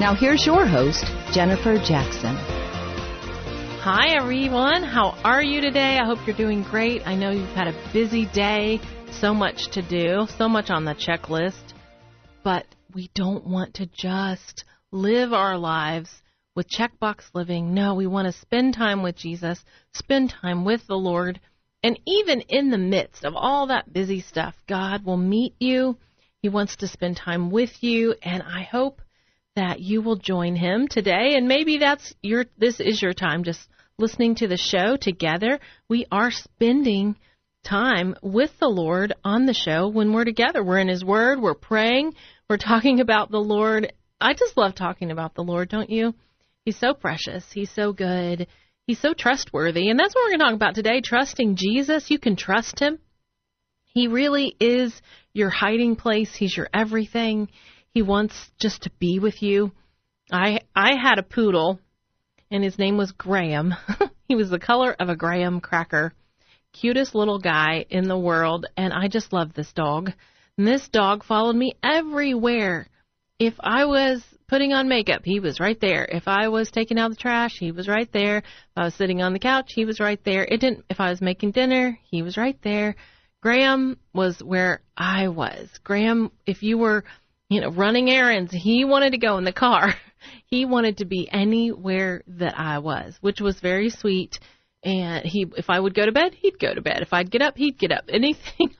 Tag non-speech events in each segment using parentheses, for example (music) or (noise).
Now, here's your host, Jennifer Jackson. Hi, everyone. How are you today? I hope you're doing great. I know you've had a busy day, so much to do, so much on the checklist, but we don't want to just live our lives with checkbox living. No, we want to spend time with Jesus, spend time with the Lord, and even in the midst of all that busy stuff, God will meet you. He wants to spend time with you, and I hope that you will join him today and maybe that's your this is your time just listening to the show together. We are spending time with the Lord on the show when we're together. We're in his word, we're praying, we're talking about the Lord. I just love talking about the Lord, don't you? He's so precious. He's so good. He's so trustworthy. And that's what we're going to talk about today trusting Jesus. You can trust him. He really is your hiding place. He's your everything. He wants just to be with you. I I had a poodle and his name was Graham. (laughs) he was the color of a graham cracker. Cutest little guy in the world and I just love this dog. And this dog followed me everywhere. If I was putting on makeup, he was right there. If I was taking out the trash, he was right there. If I was sitting on the couch, he was right there. It didn't if I was making dinner, he was right there. Graham was where I was. Graham, if you were you know, running errands. He wanted to go in the car. (laughs) He wanted to be anywhere that I was, which was very sweet. And he, if I would go to bed, he'd go to bed. If I'd get up, he'd get up. (laughs) Anything,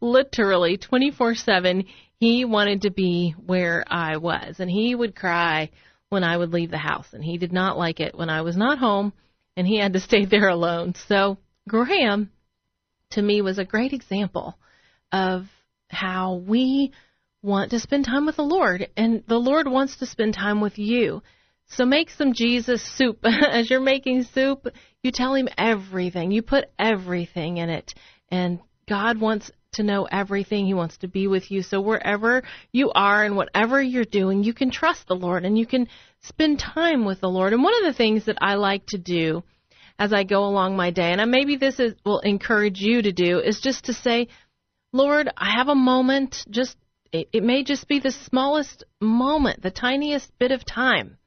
literally 24/7. He wanted to be where I was, and he would cry when I would leave the house, and he did not like it when I was not home, and he had to (laughs) stay there alone. So Graham, to me, was a great example of how we want to spend time with the Lord, and the Lord wants to spend time with you. So make some Jesus soup. (laughs) As you're making soup, you tell him everything. You put everything in it. And God wants to know everything. He wants to be with you. So wherever you are and whatever you're doing, you can trust the Lord and you can spend time with the Lord. And one of the things that I like to do as I go along my day, and maybe this is, will encourage you to do, is just to say, Lord, I have a moment just it, it may just be the smallest moment, the tiniest bit of time.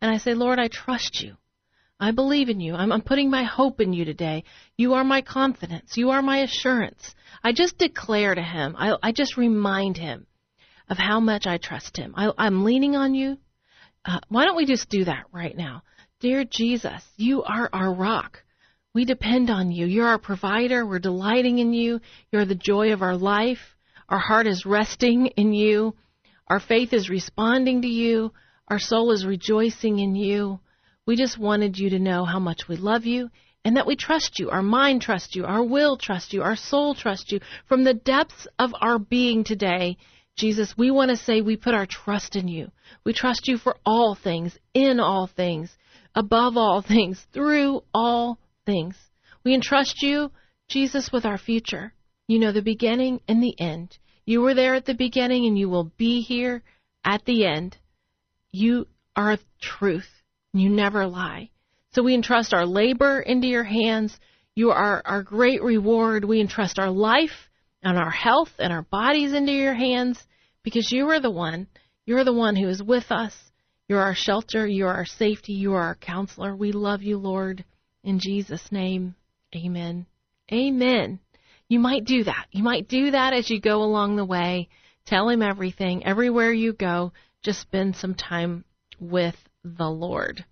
And I say, Lord, I trust you. I believe in you. I'm, I'm, putting my hope in you today. You are my confidence. You are my assurance. I just declare to him, I, I just remind him of how much I trust him. I, I'm leaning on you. Uh, why don't we just do that right now? Dear Jesus, you are our rock. We depend on you. You're our provider. We're delighting in you. You're the joy of our life. Our heart is resting in you. Our faith is responding to you. Our soul is rejoicing in you. We just wanted you to know how much we love you and that we trust you. Our mind trusts you. Our will trusts you. Our soul trusts you. From the depths of our being today, Jesus, we want to say we put our trust in you. We trust you for all things, in all things, above all things, through all things. We entrust you, Jesus, with our future. You know the beginning and the end. You were there at the beginning and you will be here at the end. You are truth. You never lie. So we entrust our labor into your hands. You are our great reward. We entrust our life and our health and our bodies into your hands because you are the one. You're the one who is with us. You're our shelter. You're our safety. You are our counselor. We love you, Lord. In Jesus' name, amen. Amen. You might do that. You might do that as you go along the way. Tell him everything. Everywhere you go, just spend some time with the Lord.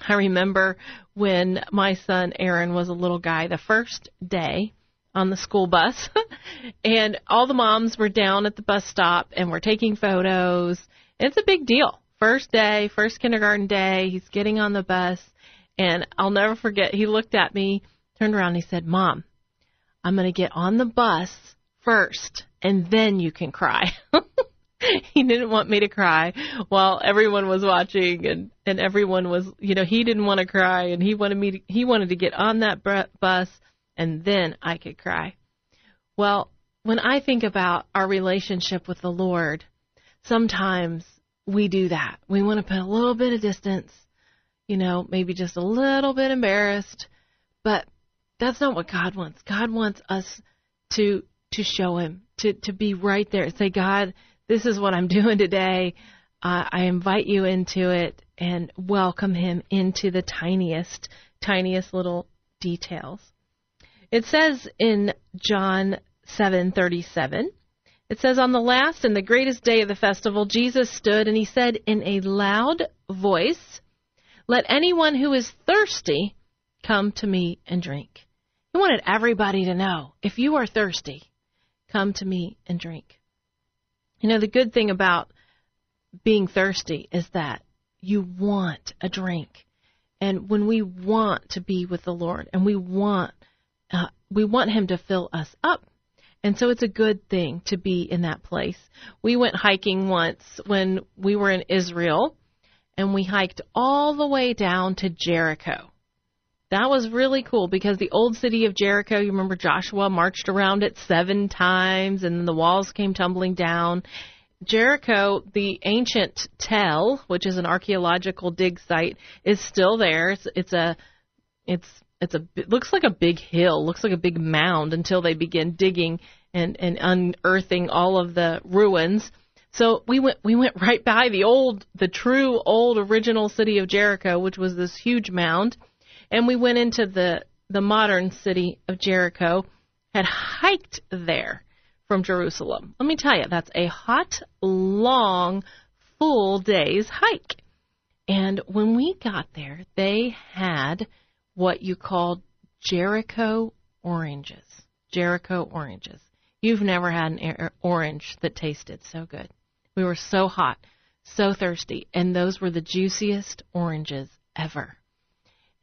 I remember when my son Aaron was a little guy, the first day on the school bus, (laughs) and all the moms were down at the bus stop and we're taking photos. It's a big deal. First day, first kindergarten day, he's getting on the bus, and I'll never forget, he looked at me, turned around, and he said, Mom, I'm going to get on the bus first, and then you can cry. (laughs) he didn't want me to cry while everyone was watching and and everyone was you know he didn't want to cry and he wanted me to, he wanted to get on that bus and then I could cry. Well, when I think about our relationship with the Lord, sometimes we do that. We want to put a little bit of distance, you know, maybe just a little bit embarrassed, but that's not what God wants. God wants us to to show him, to to be right there. And say, God, this is what I'm (laughs) doing today. Uh, I invite you into it and welcome him into the tiniest, tiniest little details. It says in John 7:37, it says on the last and the greatest day of the festival Jesus stood and he said in a loud voice, "Let anyone who is thirsty come to me and drink." He wanted everybody to know, if you are thirsty, come to me and drink. You know, the good thing about being thirsty is that you want a drink. And when we want to be with the Lord and we want uh, we want him to fill us up. And so it's a good thing to be in that place. We went hiking once when we were in Israel and we hiked all the way down to Jericho. That was really cool because the old city of Jericho, you remember Joshua marched around it seven times and then the walls came tumbling down. Jericho, the ancient Tell, which is an archaeological dig site, is still there. It's, it's a, it's, it's a, it looks like a big hill, looks like a big mound until they begin digging and, and unearthing all of the ruins. So we went, we went right by the old, the true old original city of Jericho, which was this huge mound and we went into the the modern city of Jericho, had hiked there from Jerusalem. Let me tell you, that's a hot, long, full day's hike. And when we got there, they had what you call Jericho oranges. Jericho oranges. You've never had an orange that tasted so good. We were so hot, so thirsty, and those were the juiciest oranges ever.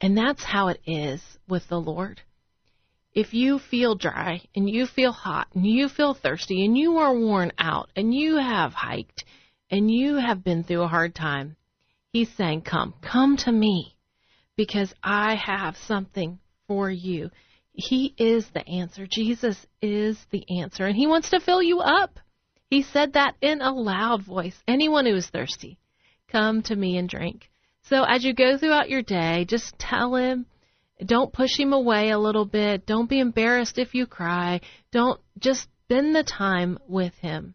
And that's how it is with the Lord. If you feel dry and you feel hot and you feel thirsty and you are worn out and you have hiked and you have been through a hard time, He's saying, Come, come to me because I have something for you. He is the answer. Jesus is the answer, and He wants to fill you up. He said that in a loud voice. Anyone who is thirsty, come to me and drink. So as you go throughout your day, just tell him, don't push him away a little bit. Don't be embarrassed if you cry. Don't just spend the time with him.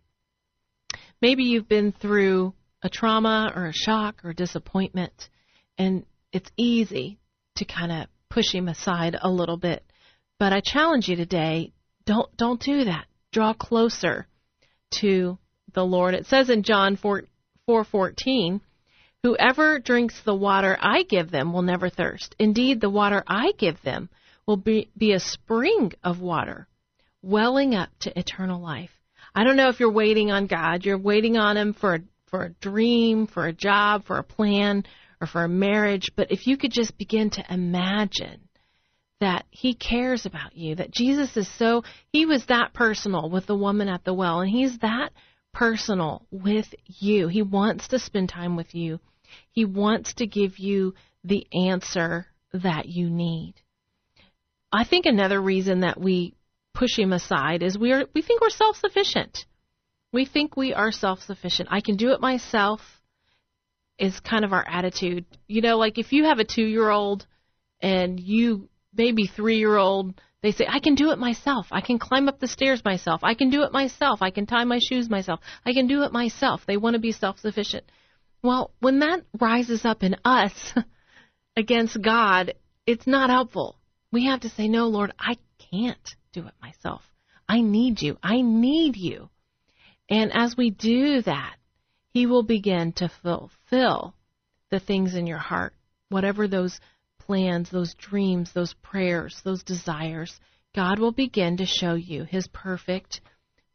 Maybe you've been through a trauma or a shock or disappointment, and it's easy to kind of push him aside a little bit. But I challenge you today, don't don't do that. Draw closer to the Lord. It says in John 4, 4:14, Whoever drinks the water I give them will never thirst. Indeed, the water I give them will be, be a spring of water welling up to eternal life. I don't know if you're waiting on God. You're waiting on Him for a, for a dream, for a job, for a plan, or for a marriage. But if you could just begin to imagine that He cares about you, that Jesus is so, He was that personal with the woman at the well, and He's that personal with you. He wants to spend time with you. He wants to give you the answer that you need. I think another reason that we push him aside is we are we think we're self-sufficient. We think we are self-sufficient. I can do it myself is kind of our attitude. You know, like if you have a 2-year-old and you maybe 3-year-old they say, I can do it myself. I can climb up the stairs myself. I can do it myself. I can tie my shoes myself. I can do it myself. They want to be self sufficient. Well, when that rises up in us (laughs) against God, it's not helpful. We have to say, No, Lord, I can't do it myself. I need you. I need you. And as we do that, He will begin to fulfill the things in your heart, whatever those plans, those dreams, those prayers, those desires. God will begin to show you His perfect,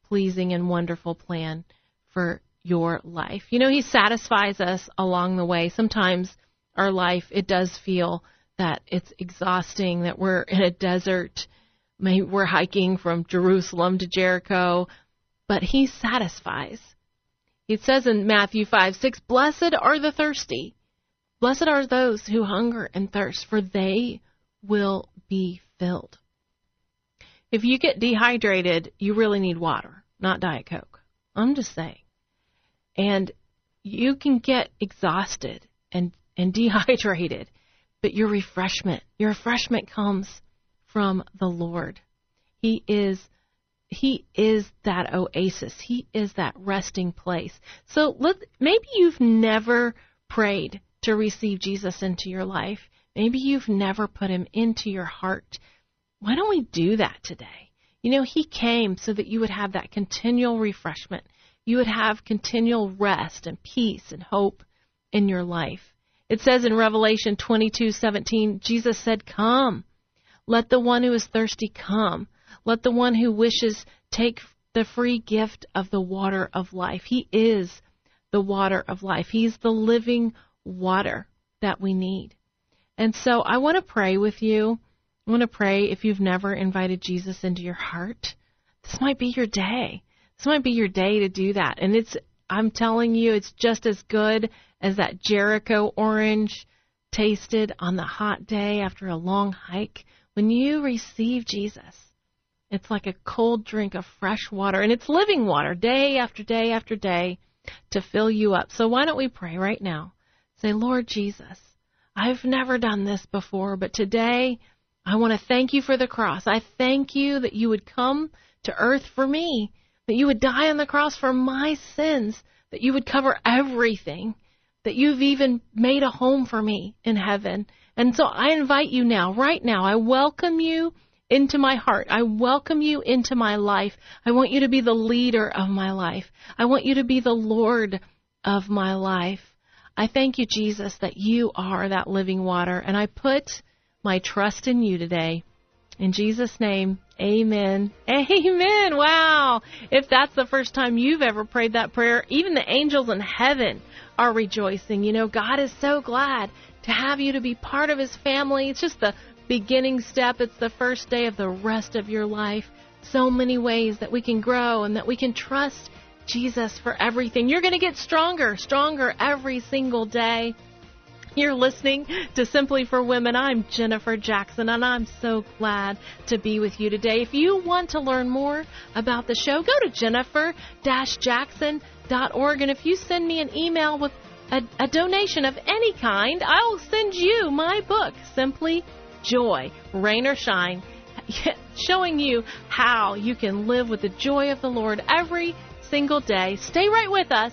pleasing, and wonderful plan for your life. You know, He satisfies us along the way. Sometimes our life, it does feel that it's exhausting, that we're in a desert. Maybe we're hiking from Jerusalem to Jericho, but He satisfies. It says in Matthew 5 6, Blessed are the thirsty. Blessed are those who hunger and thirst, for they will be filled. If you get dehydrated, you really need water, not Diet Coke. I'm just saying. And you can get exhausted and, and (laughs) dehydrated, but your refreshment, your refreshment comes from the Lord. He is he is that oasis. He is that resting place. So let, maybe you've never prayed to receive Jesus into your life. Maybe you've never put him into your heart. Why don't we do that today? You know, he came so that you would have that continual refreshment. You would have continual rest and peace and hope in your life. It says in Revelation 22:17, Jesus said, "Come. Let the one who is thirsty come. Let the one who wishes take the free gift of the water of life. He is the water of life. He's the living water that we need. And so I want to pray with you. I want to pray if you've never invited Jesus into your heart. This might be your day. This might be your day to do that. And it's, I'm telling you, it's just as good as that Jericho orange tasted on the hot day after a long hike. When you receive Jesus, it's like a cold drink of fresh water, and it's living water day after day after day to fill you up. So why don't we pray right now? Say, Lord Jesus, I've never done this before, but today I want to thank you for the cross. I thank you that you would come to earth for me, that you would die on the cross for my sins, that you would cover everything, that you've even made a home for me in heaven. And so I invite you now, right now, I welcome you into my heart. I welcome you into my life. I want you to be the leader of my life. I want you to be the Lord of my life. I thank you, Jesus, that you are that living water, and I put my trust in you today. In Jesus' name, amen. (laughs) Amen. Wow. If that's the first time you've ever prayed that prayer, even the angels in heaven are rejoicing. You know, God is so glad to have you to be part of his family. It's just the beginning step, it's the first day of the rest of your life. So many ways that we can grow and that we can trust Jesus for everything. You're going to get stronger, stronger every single day. You're listening to Simply for Women. I'm Jennifer Jackson, and I'm so glad to be with you today. If you want to learn more about the show, go to jennifer-jackson.org, and if you send me an email with a, a donation of any kind, I'll send you my book, Simply Joy, Rain or Shine, (laughs) showing you how you can live with the joy of the Lord every single day. Stay right with us.